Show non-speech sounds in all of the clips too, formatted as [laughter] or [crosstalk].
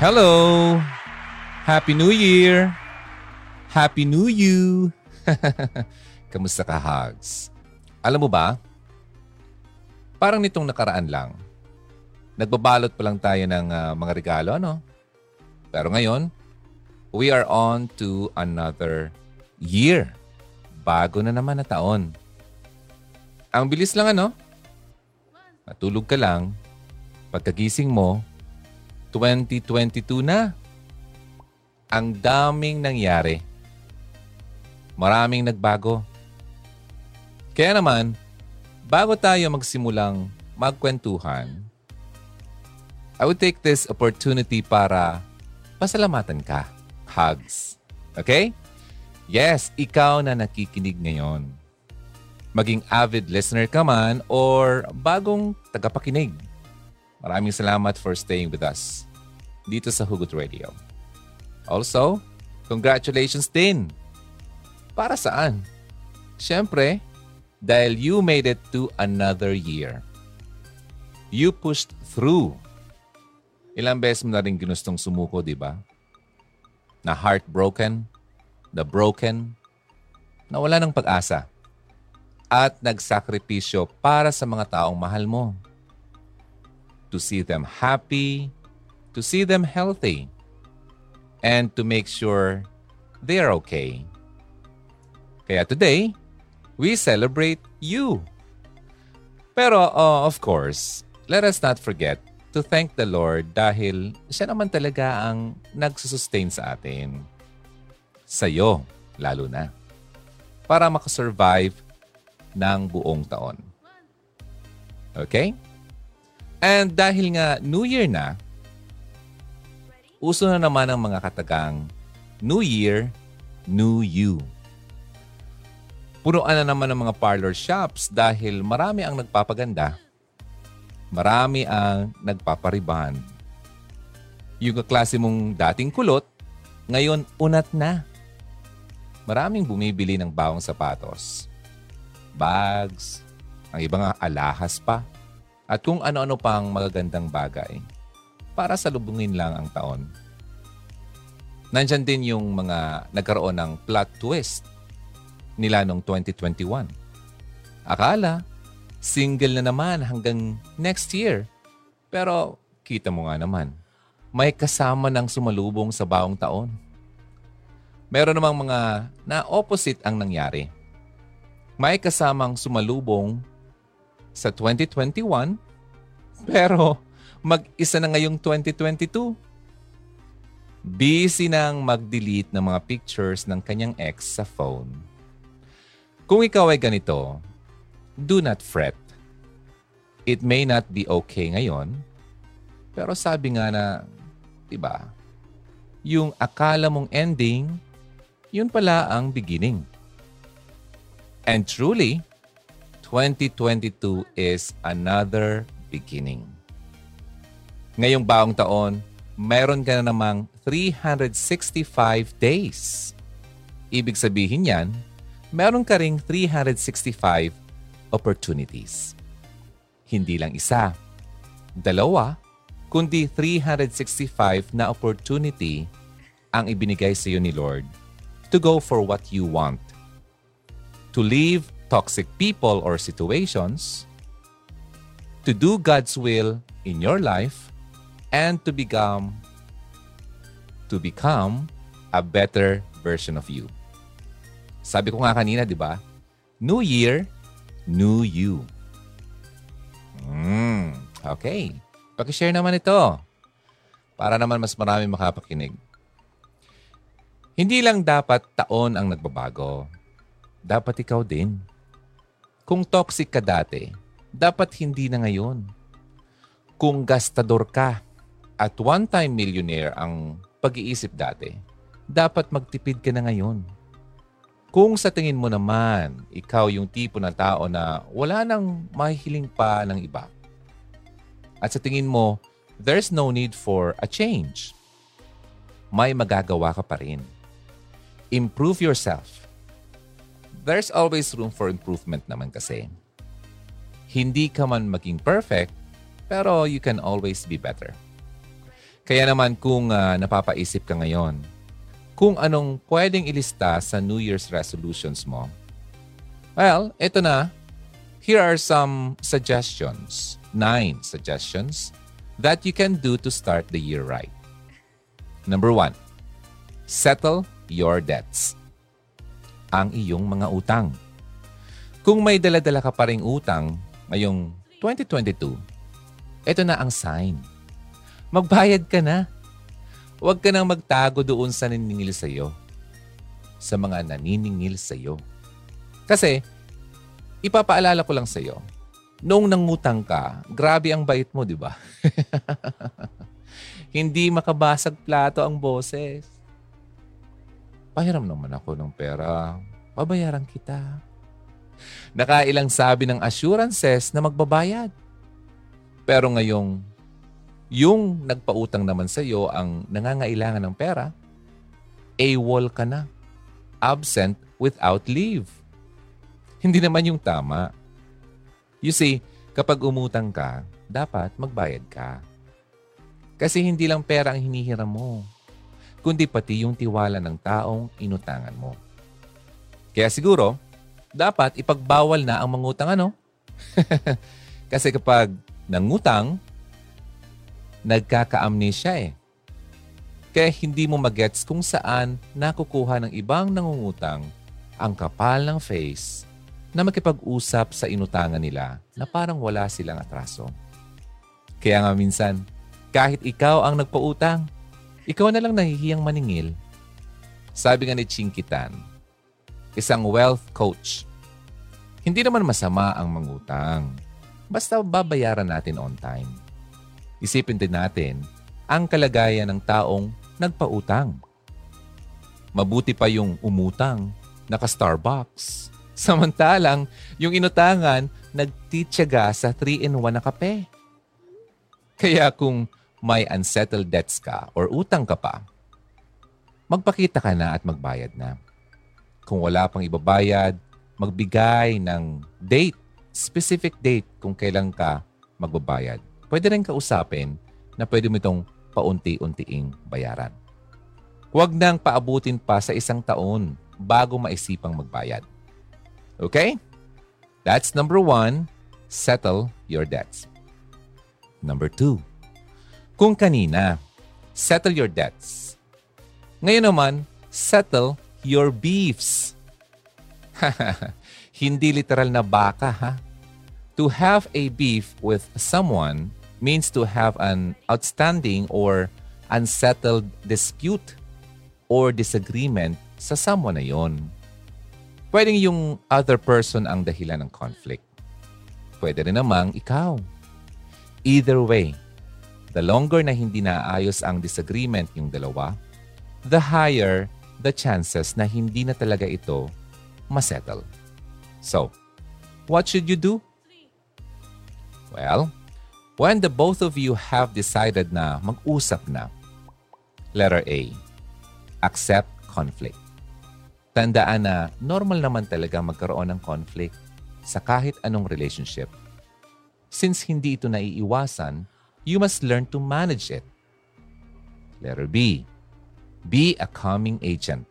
Hello! Happy New Year! Happy New You! [laughs] Kamusta ka, Hugs? Alam mo ba, parang nitong nakaraan lang, nagbabalot pa lang tayo ng uh, mga regalo, ano? Pero ngayon, we are on to another year. Bago na naman na taon. Ang bilis lang, ano? Matulog ka lang, pagkagising mo, 2022 na. Ang daming nangyari. Maraming nagbago. Kaya naman, bago tayo magsimulang magkwentuhan, I would take this opportunity para pasalamatan ka. Hugs. Okay? Yes, ikaw na nakikinig ngayon. Maging avid listener ka man or bagong tagapakinig Maraming salamat for staying with us dito sa Hugot Radio. Also, congratulations din. Para saan? Siyempre, dahil you made it to another year. You pushed through. Ilang beses mo na rin ginustong sumuko, di ba? Na heartbroken, the broken, na wala ng pag-asa. At nagsakripisyo para sa mga taong mahal mo to see them happy, to see them healthy, and to make sure they are okay. Kaya today, we celebrate you. Pero uh, of course, let us not forget to thank the Lord dahil siya naman talaga ang nagsusustain sa atin. Sa'yo, lalo na. Para makasurvive ng buong taon. Okay? And dahil nga New Year na, uso na naman ang mga katagang New Year, New You. Punuan na naman ng mga parlor shops dahil marami ang nagpapaganda. Marami ang nagpapariban. Yung kaklase mong dating kulot, ngayon unat na. Maraming bumibili ng bawang sapatos. Bags, ang ibang alahas pa at kung ano-ano pang magagandang bagay para salubungin lang ang taon. Nandyan din yung mga nagkaroon ng plot twist nila noong 2021. Akala, single na naman hanggang next year. Pero kita mo nga naman, may kasama ng sumalubong sa bawang taon. Meron namang mga na opposite ang nangyari. May kasamang sumalubong sa 2021 [laughs] pero mag-isa na ngayong 2022. Busy nang mag-delete ng mga pictures ng kanyang ex sa phone. Kung ikaw ay ganito, do not fret. It may not be okay ngayon, pero sabi nga na, di ba, yung akala mong ending, yun pala ang beginning. And truly, 2022 is another beginning. Ngayong baong taon, meron ka na namang 365 days. Ibig sabihin yan, meron ka ring 365 opportunities. Hindi lang isa, dalawa, kundi 365 na opportunity ang ibinigay sa iyo ni Lord to go for what you want. To leave toxic people or situations, to do God's will in your life, and to become to become a better version of you. Sabi ko nga kanina, di ba? New Year, New You. Mm, okay. Pakishare naman ito para naman mas marami makapakinig. Hindi lang dapat taon ang nagbabago. Dapat ikaw din. Kung toxic ka dati, dapat hindi na ngayon. Kung gastador ka at one-time millionaire ang pag-iisip dati, dapat magtipid ka na ngayon. Kung sa tingin mo naman, ikaw yung tipo ng tao na wala nang mahihiling pa ng iba, at sa tingin mo, there's no need for a change, may magagawa ka pa rin. Improve yourself there's always room for improvement naman kasi. Hindi ka man maging perfect, pero you can always be better. Kaya naman kung uh, napapaisip ka ngayon, kung anong pwedeng ilista sa New Year's resolutions mo, well, ito na. Here are some suggestions. Nine suggestions that you can do to start the year right. Number one, settle your debts. Ang iyong mga utang. Kung may daladala ka pa ring utang ngayong 2022, ito na ang sign Magbayad ka na. Huwag ka nang magtago doon sa naniningil sa iyo. Sa mga naniningil sa iyo. Kasi, ipapaalala ko lang sa iyo, noong nangutang ka, grabe ang bait mo, di ba? [laughs] Hindi makabasag plato ang boses. Pahiram naman ako ng pera. Babayaran kita. Nakailang sabi ng assurances na magbabayad. Pero ngayong yung nagpautang naman sa iyo ang nangangailangan ng pera, AWOL ka na. Absent without leave. Hindi naman yung tama. You see, kapag umutang ka, dapat magbayad ka. Kasi hindi lang pera ang hinihiram mo, kundi pati yung tiwala ng taong inutangan mo. Kaya siguro, dapat ipagbawal na ang mangutang ano? [laughs] Kasi kapag nangutang, nagkaka-amnesia eh. Kaya hindi mo magets kung saan nakukuha ng ibang nangungutang ang kapal ng face na makipag-usap sa inutangan nila na parang wala silang atraso. Kaya nga minsan, kahit ikaw ang nagpautang, ikaw na lang nahihiyang maningil. Sabi nga ni Chinkitan, isang wealth coach, hindi naman masama ang mangutang. Basta babayaran natin on time. Isipin din natin ang kalagayan ng taong nagpautang. Mabuti pa yung umutang, naka-Starbucks. [laughs] Samantalang, yung inutangan, nagtityaga sa 3-in-1 na kape. Kaya kung may unsettled debts ka or utang ka pa, magpakita ka na at magbayad na. Kung wala pang ibabayad, magbigay ng date, specific date kung kailan ka magbabayad pwede rin kausapin na pwede mo itong paunti-untiing bayaran. Huwag nang paabutin pa sa isang taon bago maisipang magbayad. Okay? That's number one, settle your debts. Number two, kung kanina, settle your debts. Ngayon naman, settle your beefs. [laughs] Hindi literal na baka ha. To have a beef with someone means to have an outstanding or unsettled dispute or disagreement sa someone na yon. Pwedeng yung other person ang dahilan ng conflict. Pwede rin namang ikaw. Either way, the longer na hindi naayos ang disagreement yung dalawa, the higher the chances na hindi na talaga ito masettle. So, what should you do? Well, When the both of you have decided na mag-usap na, letter A, accept conflict. Tandaan na normal naman talaga magkaroon ng conflict sa kahit anong relationship. Since hindi ito naiiwasan, you must learn to manage it. Letter B, be a calming agent.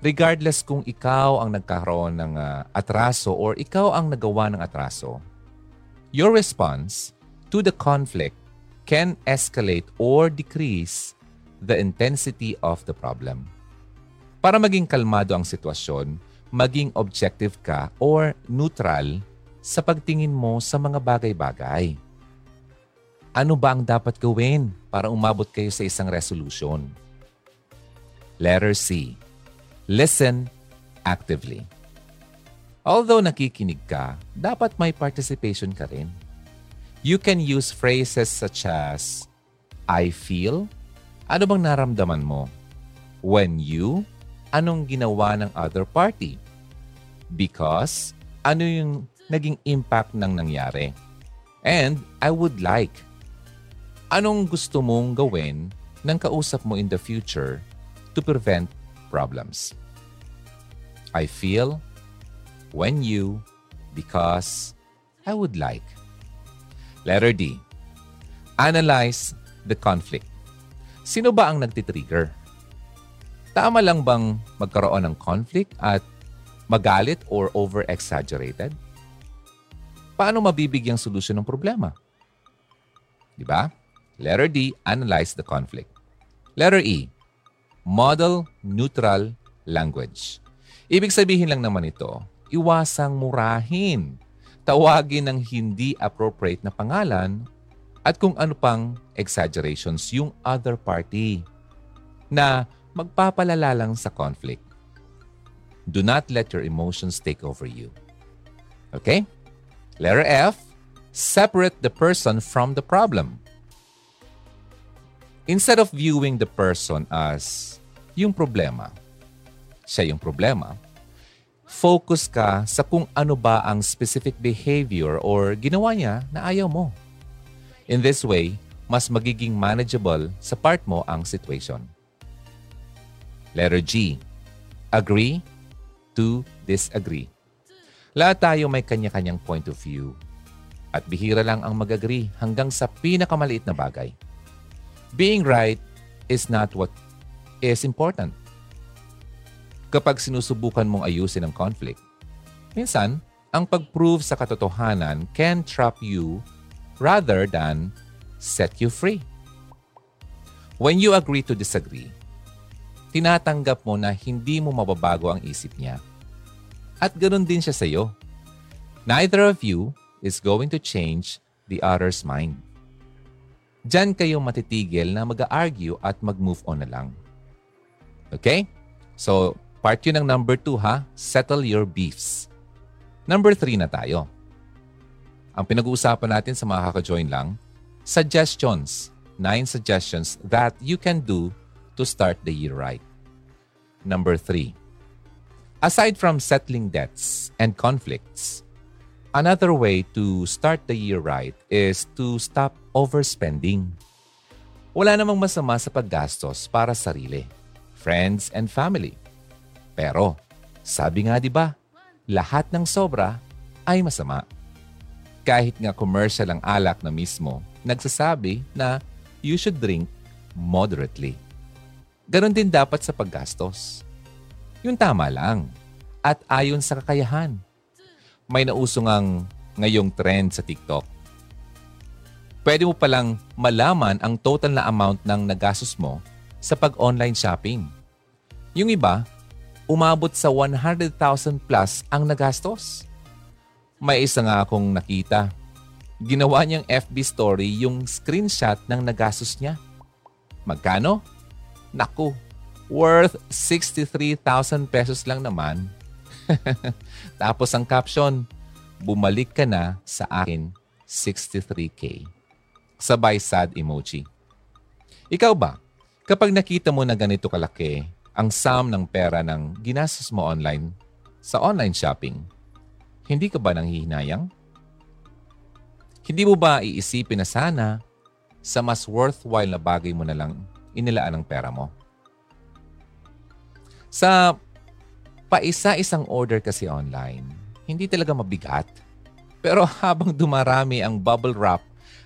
Regardless kung ikaw ang nagkaroon ng uh, atraso or ikaw ang nagawa ng atraso, your response to the conflict can escalate or decrease the intensity of the problem. Para maging kalmado ang sitwasyon, maging objective ka or neutral sa pagtingin mo sa mga bagay-bagay. Ano ba ang dapat gawin para umabot kayo sa isang resolution? Letter C. Listen actively. Although nakikinig ka, dapat may participation ka rin. You can use phrases such as, I feel, ano bang naramdaman mo? When you, anong ginawa ng other party? Because, ano yung naging impact ng nangyari? And I would like, anong gusto mong gawin ng kausap mo in the future to prevent problems? I feel, when you, because, I would like. Letter D. Analyze the conflict. Sino ba ang nagtitrigger? Tama lang bang magkaroon ng conflict at magalit or over-exaggerated? Paano mabibigyang solusyon ng problema? Di ba? Letter D, analyze the conflict. Letter E, model neutral language. Ibig sabihin lang naman ito, iwasang murahin, tawagin ng hindi appropriate na pangalan at kung ano pang exaggerations yung other party na magpapalala lang sa conflict. Do not let your emotions take over you. Okay? Letter F, separate the person from the problem. Instead of viewing the person as yung problema, siya yung problema, focus ka sa kung ano ba ang specific behavior or ginawa niya na ayaw mo. In this way, mas magiging manageable sa part mo ang situation. Letter G. Agree to disagree. Lahat tayo may kanya-kanyang point of view. At bihira lang ang mag-agree hanggang sa pinakamaliit na bagay. Being right is not what is important. Kapag sinusubukan mong ayusin ang conflict, minsan, ang pag-prove sa katotohanan can trap you rather than set you free. When you agree to disagree, tinatanggap mo na hindi mo mababago ang isip niya. At ganoon din siya sa iyo. Neither of you is going to change the other's mind. Diyan kayo matitigil na mag-argue at mag-move on na lang. Okay? So, part yun ng number two ha. Settle your beefs. Number three na tayo. Ang pinag-uusapan natin sa mga kaka-join lang, suggestions. Nine suggestions that you can do to start the year right. Number three. Aside from settling debts and conflicts, another way to start the year right is to stop overspending. Wala namang masama sa paggastos para sarili, friends, and family. Pero, sabi nga 'di ba, lahat ng sobra ay masama kahit nga commercial ang alak na mismo, nagsasabi na you should drink moderately. Ganon din dapat sa paggastos. Yung tama lang at ayon sa kakayahan. May nauso ngang ngayong trend sa TikTok. Pwede mo palang malaman ang total na amount ng nagastos mo sa pag-online shopping. Yung iba, umabot sa 100,000 plus ang nagastos. May isa nga akong nakita. Ginawa niyang FB story yung screenshot ng nagastos niya. Magkano? Naku, worth 63,000 pesos lang naman. [laughs] Tapos ang caption, bumalik ka na sa akin 63K. Sabay sad emoji. Ikaw ba, kapag nakita mo na ganito kalaki ang sum ng pera ng ginastos mo online sa online shopping, hindi ka ba nanghihinayang? Hindi mo ba iisipin na sana sa mas worthwhile na bagay mo na lang inilaan ang pera mo? Sa paisa-isang order kasi online, hindi talaga mabigat. Pero [laughs] habang dumarami ang bubble wrap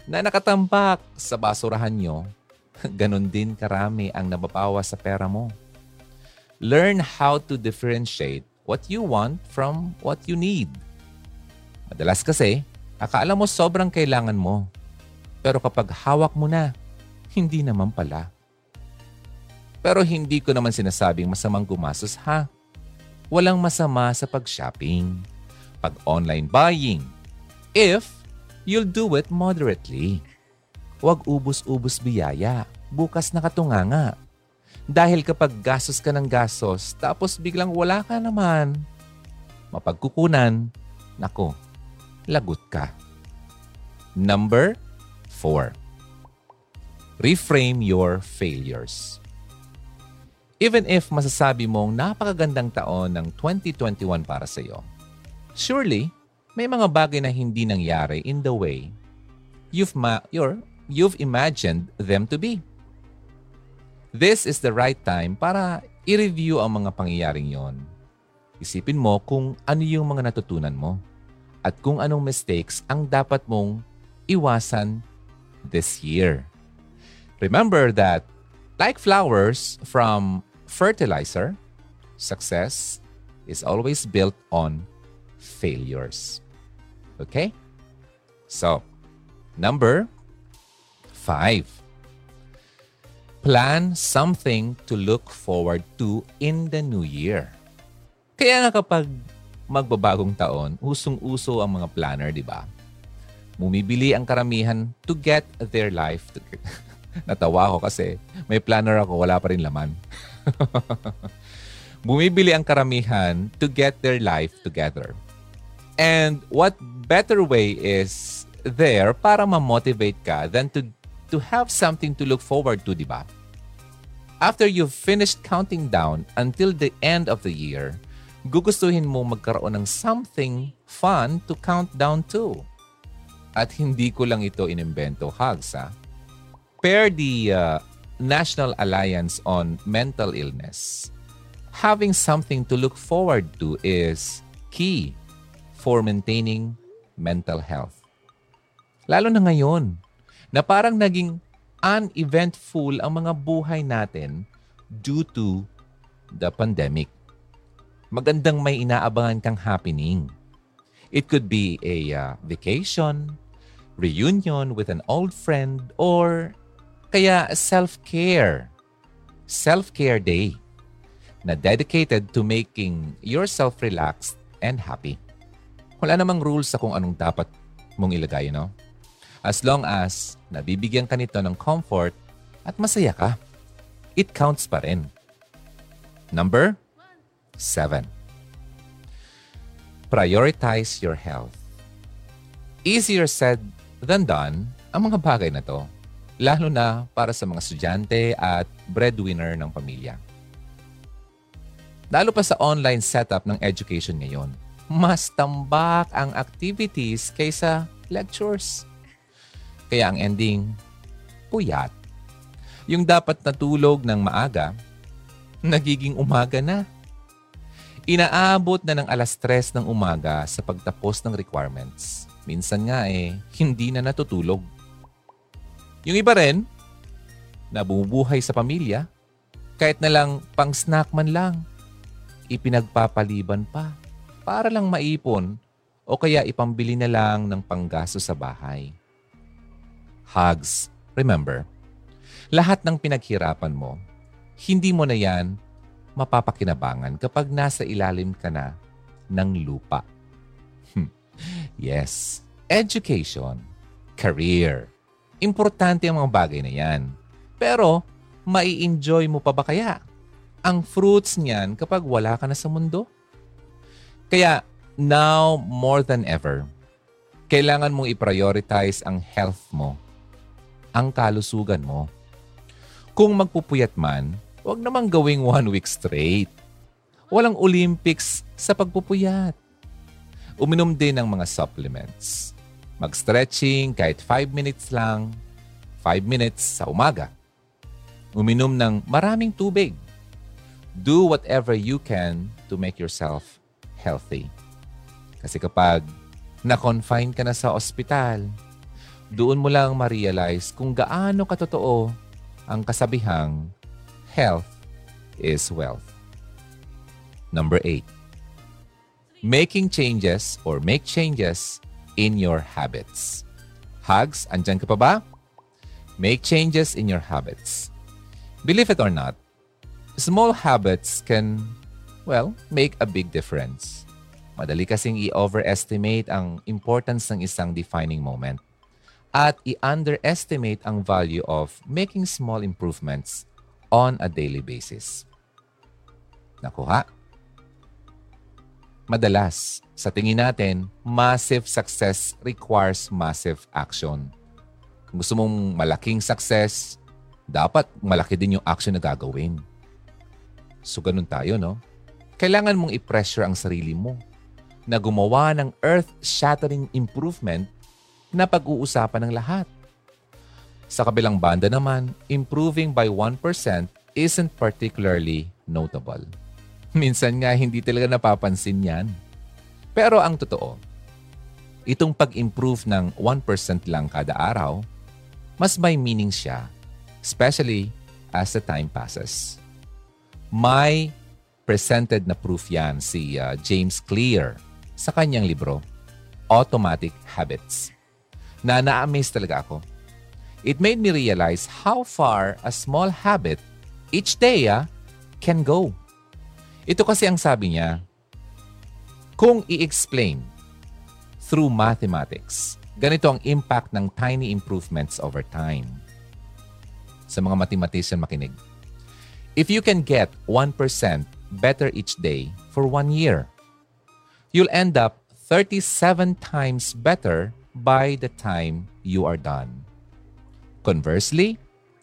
na nakatambak sa basurahan nyo, [laughs] ganon din karami ang nababawa sa pera mo. Learn how to differentiate what you want from what you need. Madalas kasi, akala mo sobrang kailangan mo. Pero kapag hawak mo na, hindi naman pala. Pero hindi ko naman sinasabing masamang gumastos ha. Walang masama sa pag-shopping, pag-online buying, if you'll do it moderately. Huwag ubus-ubus biyaya, bukas nakatunganga. Dahil kapag gastos ka ng gastos, tapos biglang wala ka naman, mapagkukunan, nako, lagot ka. Number 4. Reframe your failures. Even if masasabi mong napakagandang taon ng 2021 para sa iyo, surely may mga bagay na hindi nangyari in the way you've, ma- you've imagined them to be. This is the right time para i-review ang mga pangyayaring yon. Isipin mo kung ano yung mga natutunan mo at kung anong mistakes ang dapat mong iwasan this year. Remember that Like flowers from fertilizer, success is always built on failures. Okay? So, number five. Plan something to look forward to in the new year. Kaya nga kapag magbabagong taon, usong-uso ang mga planner, di ba? Mumibili ang karamihan to get their life to [laughs] Natawa ko kasi may planner ako, wala pa rin laman. [laughs] Bumibili ang karamihan to get their life together. And what better way is there para ma-motivate ka than to, to have something to look forward to, di ba? After you've finished counting down until the end of the year, gugustuhin mo magkaroon ng something fun to count down to. At hindi ko lang ito inimbento, Hugs, ha? Per the uh, National Alliance on Mental Illness, having something to look forward to is key for maintaining mental health. Lalo na ngayon, na parang naging uneventful ang mga buhay natin due to the pandemic. Magandang may inaabangan kang happening. It could be a uh, vacation, reunion with an old friend, or kaya self-care. Self-care day na dedicated to making yourself relaxed and happy. Wala namang rules sa kung anong dapat mong ilagay, no? As long as nabibigyan ka nito ng comfort at masaya ka, it counts pa rin. Number seven. Prioritize your health. Easier said than done ang mga bagay na to lalo na para sa mga estudyante at breadwinner ng pamilya. Lalo pa sa online setup ng education ngayon, mas tambak ang activities kaysa lectures. Kaya ang ending, puyat. Yung dapat natulog ng maaga, nagiging umaga na. Inaabot na ng alas tres ng umaga sa pagtapos ng requirements. Minsan nga eh, hindi na natutulog. Yung iba rin, na bumubuhay sa pamilya, kahit na lang pang snack man lang, ipinagpapaliban pa para lang maipon o kaya ipambili na lang ng panggasto sa bahay. Hugs, remember, lahat ng pinaghirapan mo, hindi mo na yan mapapakinabangan kapag nasa ilalim ka na ng lupa. Hmm. yes, education, career, Importante ang mga bagay na yan. Pero, mai-enjoy mo pa ba kaya ang fruits niyan kapag wala ka na sa mundo? Kaya, now more than ever, kailangan mong i-prioritize ang health mo, ang kalusugan mo. Kung magpupuyat man, huwag namang gawing one week straight. Walang Olympics sa pagpupuyat. Uminom din ng mga supplements Mag-stretching kahit 5 minutes lang, 5 minutes sa umaga. Uminom ng maraming tubig. Do whatever you can to make yourself healthy. Kasi kapag na-confine ka na sa ospital, doon mo lang ma-realize kung gaano katotoo ang kasabihang health is wealth. Number eight, making changes or make changes in your habits. Hugs, andyan ka pa ba? Make changes in your habits. Believe it or not, small habits can, well, make a big difference. Madali kasing i-overestimate ang importance ng isang defining moment at i-underestimate ang value of making small improvements on a daily basis. Nakuha? Madalas, sa tingin natin, massive success requires massive action. Kung gusto mong malaking success, dapat malaki din yung action na gagawin. So ganun tayo, no? Kailangan mong i-pressure ang sarili mo na gumawa ng earth-shattering improvement na pag-uusapan ng lahat. Sa kabilang banda naman, improving by 1% isn't particularly notable. Minsan nga hindi talaga napapansin yan. Pero ang totoo, itong pag-improve ng 1% lang kada araw, mas may meaning siya. Especially as the time passes. May presented na proof yan si uh, James Clear sa kanyang libro, Automatic Habits, na na-amaze talaga ako. It made me realize how far a small habit each day uh, can go. Ito kasi ang sabi niya, kung i-explain through mathematics, ganito ang impact ng tiny improvements over time. Sa mga mathematician makinig. If you can get 1% better each day for one year. You'll end up 37 times better by the time you are done. Conversely,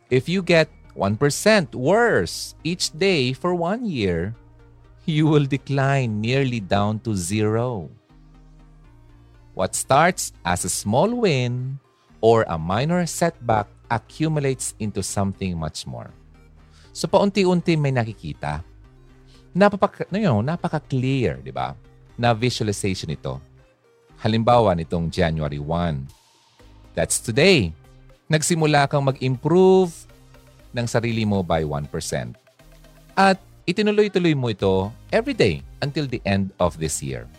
if you get 1% worse each day for one year, you will decline nearly down to zero. What starts as a small win or a minor setback accumulates into something much more. So paunti-unti may nakikita napaka, no, napaka-clear, di ba? Na visualization ito. Halimbawa nitong January 1. That's today. Nagsimula kang mag-improve ng sarili mo by 1%. At itinuloy-tuloy mo ito every day until the end of this year.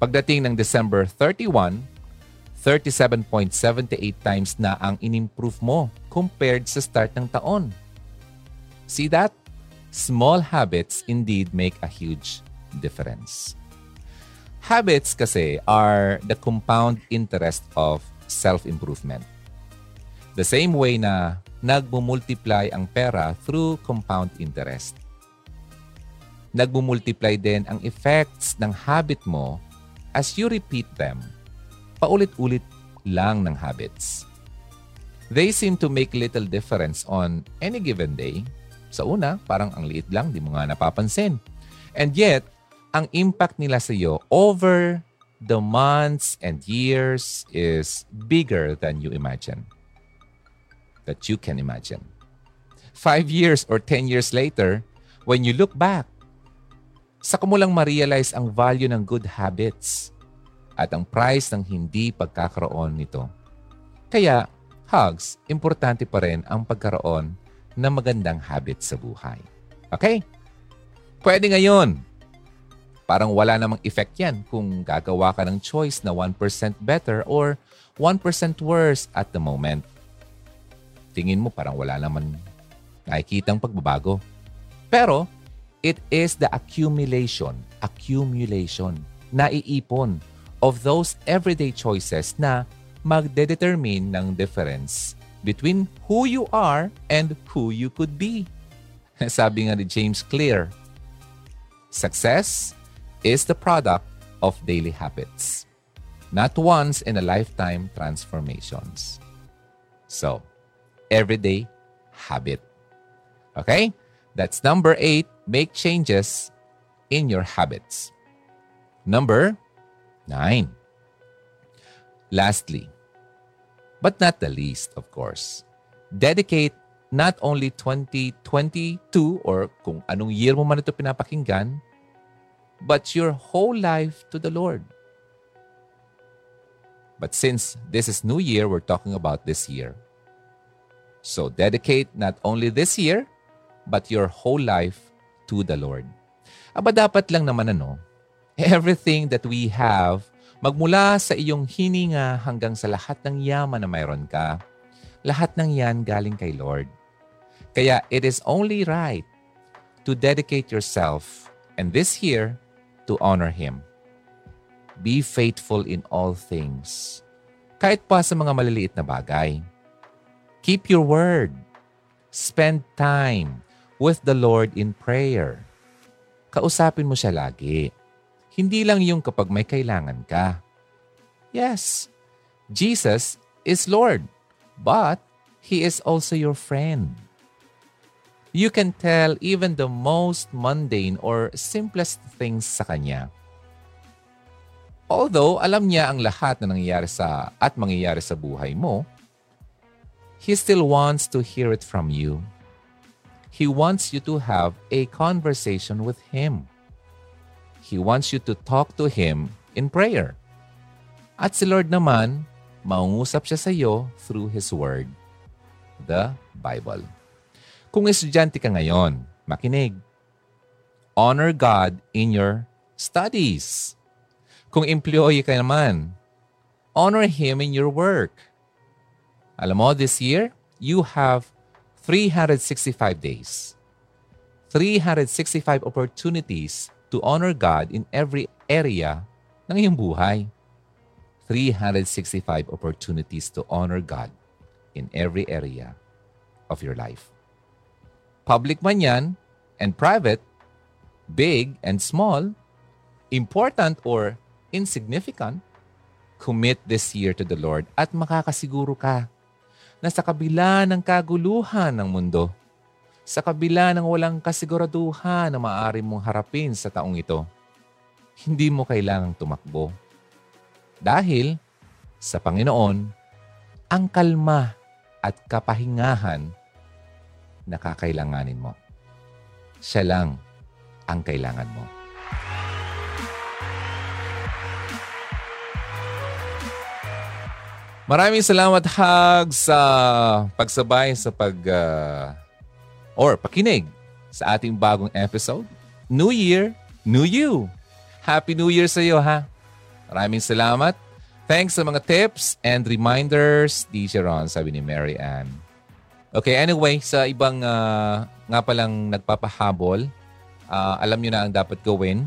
Pagdating ng December 31, 37.78 times na ang inimprove mo compared sa start ng taon. See that? small habits indeed make a huge difference. Habits kasi are the compound interest of self-improvement. The same way na nagmumultiply ang pera through compound interest. Nagmumultiply din ang effects ng habit mo as you repeat them. Paulit-ulit lang ng habits. They seem to make little difference on any given day sa una, parang ang liit lang, di mo nga napapansin. And yet, ang impact nila sa iyo over the months and years is bigger than you imagine. That you can imagine. Five years or ten years later, when you look back, saka mo lang ma-realize ang value ng good habits at ang price ng hindi pagkakaroon nito. Kaya, hugs, importante pa rin ang pagkaroon na magandang habit sa buhay. Okay? Pwede ngayon. Parang wala namang effect yan kung gagawa ka ng choice na 1% better or 1% worse at the moment. Tingin mo parang wala naman nakikitang pagbabago. Pero, it is the accumulation, accumulation, naiipon of those everyday choices na magdedetermine ng difference between who you are and who you could be. [laughs] Sabi nga ni James Clear, success is the product of daily habits, not once in a lifetime transformations. So, everyday habit. Okay? That's number eight. Make changes in your habits. Number nine. Lastly, But not the least, of course. Dedicate not only 2022 or kung anong year mo man ito pinapakinggan, but your whole life to the Lord. But since this is New Year, we're talking about this year. So dedicate not only this year, but your whole life to the Lord. Aba dapat lang naman ano, everything that we have Magmula sa iyong hininga hanggang sa lahat ng yaman na mayroon ka, lahat ng yan galing kay Lord. Kaya it is only right to dedicate yourself and this year to honor Him. Be faithful in all things. Kahit pa sa mga maliliit na bagay. Keep your word. Spend time with the Lord in prayer. Kausapin mo siya lagi. Hindi lang yung kapag may kailangan ka. Yes, Jesus is Lord, but He is also your friend. You can tell even the most mundane or simplest things sa Kanya. Although alam niya ang lahat na nangyayari sa at mangyayari sa buhay mo, He still wants to hear it from you. He wants you to have a conversation with Him. He wants you to talk to Him in prayer. At si Lord naman, maungusap siya sa iyo through His Word. the Bible. Kung estudyante ka ngayon, makinig. Honor God in your studies. Kung employee ka naman, honor Him in your work. Alam mo, this year, you have 365 days. 365 opportunities to honor God in every area ng iyong buhay. 365 opportunities to honor God in every area of your life. Public man yan and private, big and small, important or insignificant, commit this year to the Lord at makakasiguro ka na sa kabila ng kaguluhan ng mundo, sa kabila ng walang kasiguraduhan na maaari mong harapin sa taong ito, hindi mo kailangang tumakbo. Dahil sa Panginoon, ang kalma at kapahingahan na kakailanganin mo. Siya lang ang kailangan mo. Maraming salamat, Hag, sa pagsabay sa pag uh, or pakinig sa ating bagong episode. New Year, New You. Happy New Year sa iyo, ha? Maraming salamat. Thanks sa mga tips and reminders, DJ Ron, sabi ni Mary Ann. Okay, anyway, sa ibang uh, nga palang nagpapahabol, uh, alam nyo na ang dapat gawin.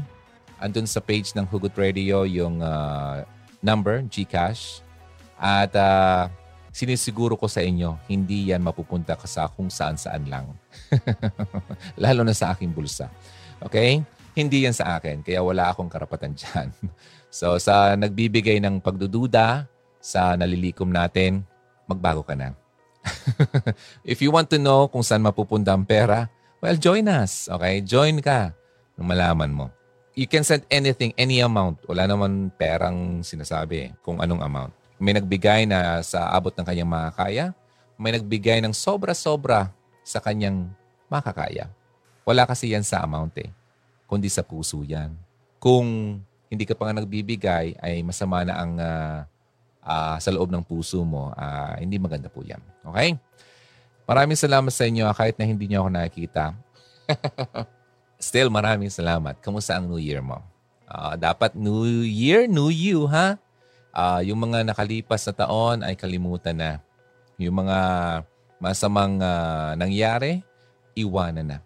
Andun sa page ng Hugot Radio yung uh, number, GCash at uh, sinisiguro ko sa inyo, hindi yan mapupunta sa kung saan-saan lang. [laughs] Lalo na sa aking bulsa. Okay? Hindi yan sa akin, kaya wala akong karapatan [laughs] dyan. so sa nagbibigay ng pagdududa, sa nalilikom natin, magbago ka na. [laughs] If you want to know kung saan mapupunta ang pera, well, join us. Okay? Join ka nung malaman mo. You can send anything, any amount. Wala naman perang sinasabi kung anong amount. May nagbigay na sa abot ng kanyang makakaya. May nagbigay ng sobra-sobra sa kanyang makakaya. Wala kasi yan sa amount eh. Kundi sa puso yan. Kung hindi ka pa nga nagbibigay, ay masama na ang uh, uh, sa loob ng puso mo. Uh, hindi maganda po yan. Okay? Maraming salamat sa inyo kahit na hindi niyo ako nakikita. [laughs] Still, maraming salamat. Kamusta ang New Year mo? Uh, dapat New Year, New You, ha? uh, yung mga nakalipas na taon ay kalimutan na. Yung mga masamang uh, nangyari, iwanan na.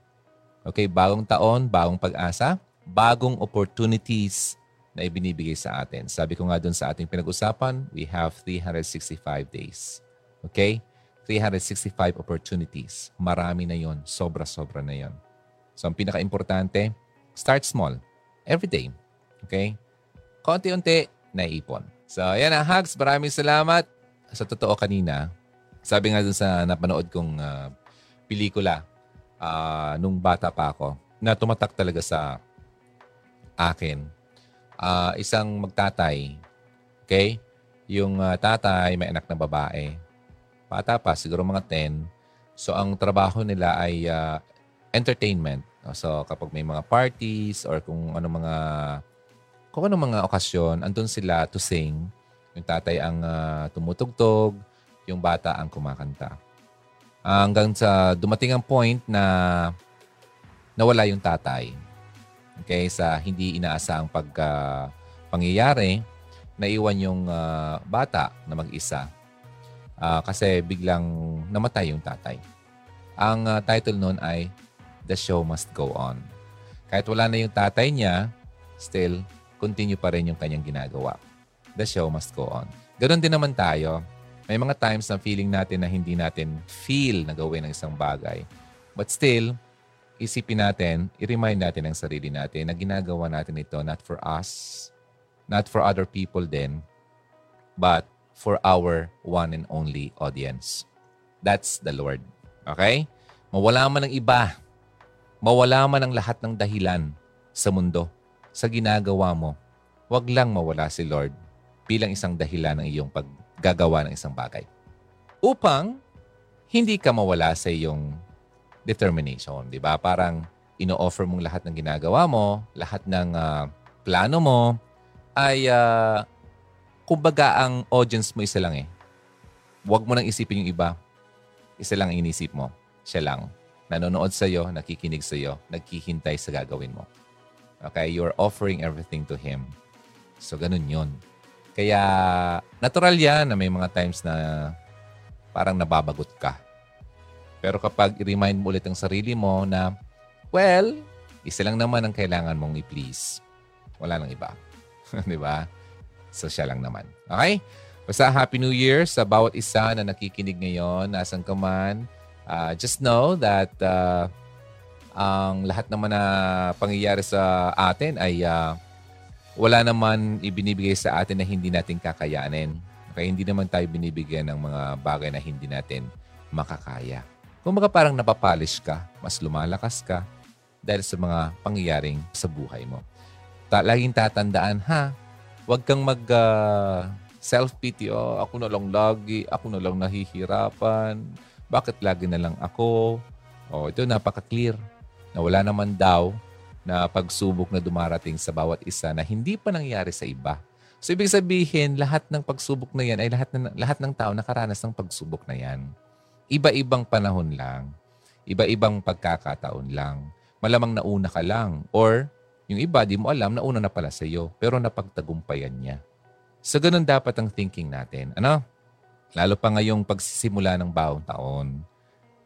Okay, bagong taon, bagong pag-asa, bagong opportunities na ibinibigay sa atin. Sabi ko nga doon sa ating pinag-usapan, we have 365 days. Okay? 365 opportunities. Marami na yon, Sobra-sobra na yon. So, ang pinaka-importante, start small. Every day. Okay? Konti-unti, naipon. So, yan ang hugs. Maraming salamat. Sa totoo kanina, sabi nga dun sa napanood kong uh, pelikula uh, nung bata pa ako, na tumatak talaga sa akin. Uh, isang magtatay, okay? Yung uh, tatay may anak na babae. Bata pa, siguro mga 10. So, ang trabaho nila ay uh, entertainment. So, kapag may mga parties or kung ano mga kung anong mga okasyon, andun sila to sing. Yung tatay ang uh, tumutugtog, yung bata ang kumakanta. Uh, hanggang sa dumating ang point na nawala yung tatay. Okay, sa hindi inaasahang pag uh, pangyayari, naiwan yung uh, bata na mag-isa. Uh, kasi biglang namatay yung tatay. Ang uh, title noon ay The Show Must Go On. Kahit wala na yung tatay niya, still continue pa rin yung kanyang ginagawa. The show must go on. Ganon din naman tayo. May mga times na feeling natin na hindi natin feel na gawin ng isang bagay. But still, isipin natin, i-remind natin ang sarili natin na ginagawa natin ito not for us, not for other people then, but for our one and only audience. That's the Lord. Okay? Mawala man ang iba, mawala man ang lahat ng dahilan sa mundo sa ginagawa mo, wag lang mawala si Lord bilang isang dahilan ng iyong paggagawa ng isang bagay. Upang hindi ka mawala sa iyong determination. Di ba? Parang ino-offer mong lahat ng ginagawa mo, lahat ng uh, plano mo, ay uh, kumbaga ang audience mo isa lang eh. Huwag mo nang isipin yung iba. Isa lang ang inisip mo. Siya lang. Nanonood sa'yo, nakikinig sa'yo, nagkihintay sa gagawin mo. Okay? You're offering everything to Him. So, ganun yun. Kaya, natural yan na may mga times na parang nababagot ka. Pero kapag i-remind mo ulit ang sarili mo na, well, isa lang naman ang kailangan mong i-please. Wala nang iba. [laughs] Di ba? So, siya lang naman. Okay? Basta Happy New Year sa bawat isa na nakikinig ngayon, nasan ka man. Uh, just know that uh, ang lahat naman na pangyayari sa atin ay uh, wala naman ibinibigay sa atin na hindi natin kakayanin. Okay, hindi naman tayo binibigyan ng mga bagay na hindi natin makakaya. Kung mga parang napapalis ka, mas lumalakas ka dahil sa mga pangyayaring sa buhay mo. Ta- laging tatandaan ha, huwag kang mag uh, self-pity, oh, ako na lang lagi, ako na lang nahihirapan, bakit lagi na lang ako? Oh, ito napaka-clear na wala naman daw na pagsubok na dumarating sa bawat isa na hindi pa nangyari sa iba. So ibig sabihin, lahat ng pagsubok na yan ay lahat, na, lahat ng tao nakaranas ng pagsubok na yan. Iba-ibang panahon lang. Iba-ibang pagkakataon lang. Malamang nauna ka lang. Or yung iba, di mo alam, nauna na pala sa iyo. Pero napagtagumpayan niya. So, ganun dapat ang thinking natin. Ano? Lalo pa ngayong pagsisimula ng bawang taon.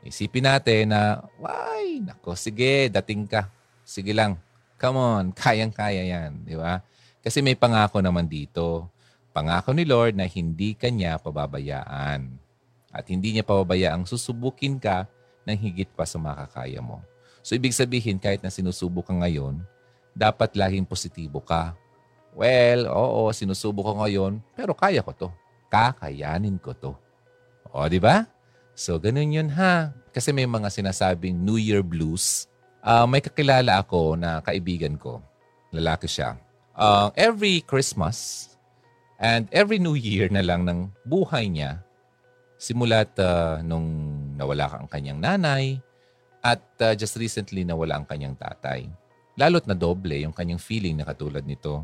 Isipin natin na, why, nako, sige, dating ka. Sige lang. Come on, [laughs] kayang-kaya yan. Di ba? Kasi may pangako naman dito. Pangako ni Lord na hindi kanya pababayaan. At hindi niya pababayaang susubukin ka ng higit pa sa makakaya mo. So, ibig sabihin, kahit na sinusubok ka ngayon, dapat laging positibo ka Well, oo, sinusubok ko ngayon, pero kaya ko to. Kakayanin ko to. O, di ba? So, ganun yun ha. Kasi may mga sinasabing New Year blues. Uh, may kakilala ako na kaibigan ko. Lalaki siya. Uh, every Christmas and every New Year na lang ng buhay niya, simulat uh, nung nawala ang kanyang nanay at uh, just recently nawala ang kanyang tatay. Lalo't na doble yung kanyang feeling na katulad nito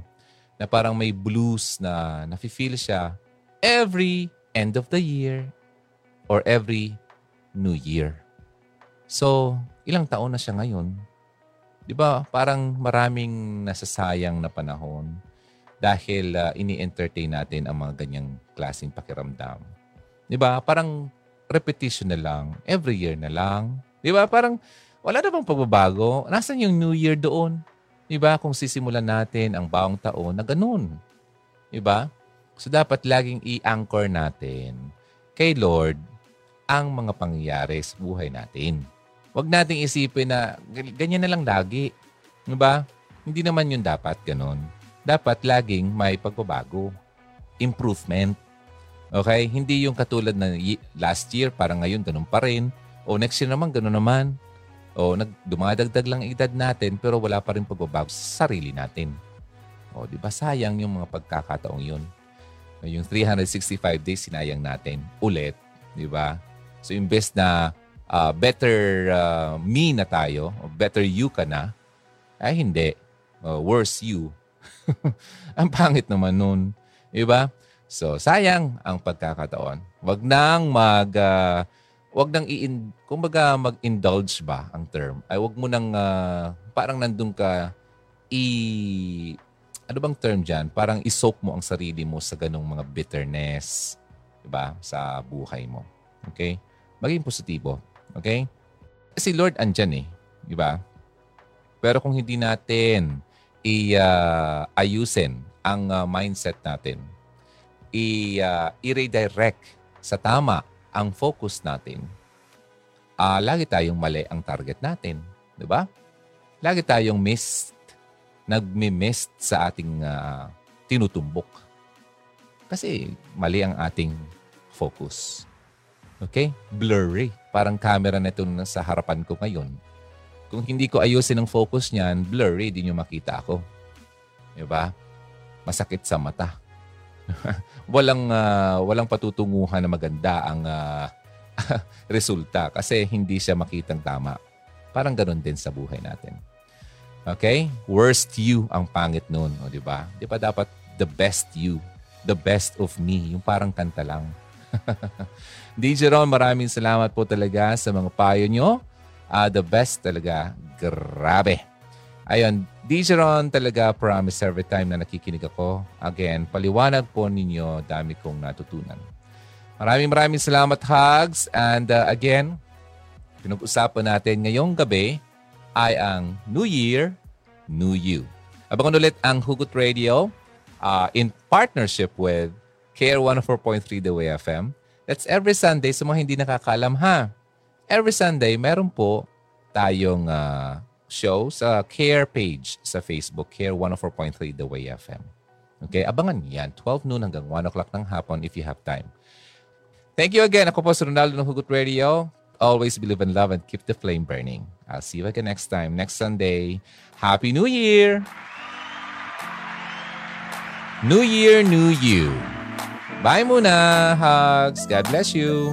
na parang may blues na nafe-feel siya every end of the year or every New Year. So, ilang taon na siya ngayon? Di ba? Parang maraming nasasayang na panahon dahil uh, ini-entertain natin ang mga ganyang klaseng pakiramdam. Di ba? Parang repetition na lang. Every year na lang. Di ba? Parang wala na bang pagbabago? Nasaan yung New Year doon? Diba? Kung sisimulan natin ang bawang taon na ganun. Diba? So dapat laging i-anchor natin kay Lord ang mga pangyayari sa buhay natin. Huwag nating isipin na ganyan na lang lagi. Diba? Hindi naman yun dapat ganun. Dapat laging may pagbabago. Improvement. Okay? Hindi yung katulad na last year, parang ngayon ganun pa rin. O next year naman, ganun naman. O nag, dumadagdag lang edad natin pero wala pa rin pagbabago sa sarili natin. O di ba sayang yung mga pagkakataong yun. Yung 365 days sinayang natin ulit, di ba? So imbes na uh, better uh, me na tayo, better you ka na, ay hindi. Uh, worse you. [laughs] ang pangit naman nun. Di ba? So, sayang ang pagkakataon. Wag nang mag uh, wag nang i kumbaga mag-indulge ba ang term. Ay wag mo nang uh, parang nandun ka i ano bang term diyan? Parang i-soak mo ang sarili mo sa ganong mga bitterness, 'di ba? Sa buhay mo. Okay? Maging positibo. Okay? Kasi Lord andyan eh, 'di ba? Pero kung hindi natin i-ayusin uh, ang uh, mindset natin, i, uh, i-redirect sa tama ang focus natin, uh, lagi tayong mali ang target natin. Di ba? Lagi tayong missed, nagmi-missed sa ating uh, tinutumbok. Kasi mali ang ating focus. Okay? Blurry. Parang camera na ito sa harapan ko ngayon. Kung hindi ko ayusin ang focus niyan, blurry, di nyo makita ako. Di ba? Masakit sa mata. [laughs] walang uh, walang patutunguhan na maganda ang uh, [laughs] resulta kasi hindi siya makitang tama. Parang ganun din sa buhay natin. Okay? Worst you ang pangit noon, di ba? Di ba dapat the best you, the best of me, yung parang kanta lang. [laughs] DJ Ron, maraming salamat po talaga sa mga payo nyo. Uh, the best talaga. Grabe. Ayun, DJ Ron talaga promise every time na nakikinig ako. Again, paliwanag po ninyo, dami kong natutunan. Maraming maraming salamat, Hugs. And uh, again, pinag-usapan natin ngayong gabi ay ang New Year, New You. Abangan ulit ang Hugot Radio uh, in partnership with KR 104.3 The Way FM. That's every Sunday sa mga hindi nakakalam ha. Every Sunday, meron po tayong uh, show sa Care page sa Facebook, Care 104.3 The Way FM. Okay, abangan yan. 12 noon hanggang 1 o'clock ng hapon if you have time. Thank you again. Ako po si Ronaldo ng Hugot Radio. Always believe in love and keep the flame burning. I'll see you again next time, next Sunday. Happy New Year! New Year, New You. Bye muna, hugs. God bless you.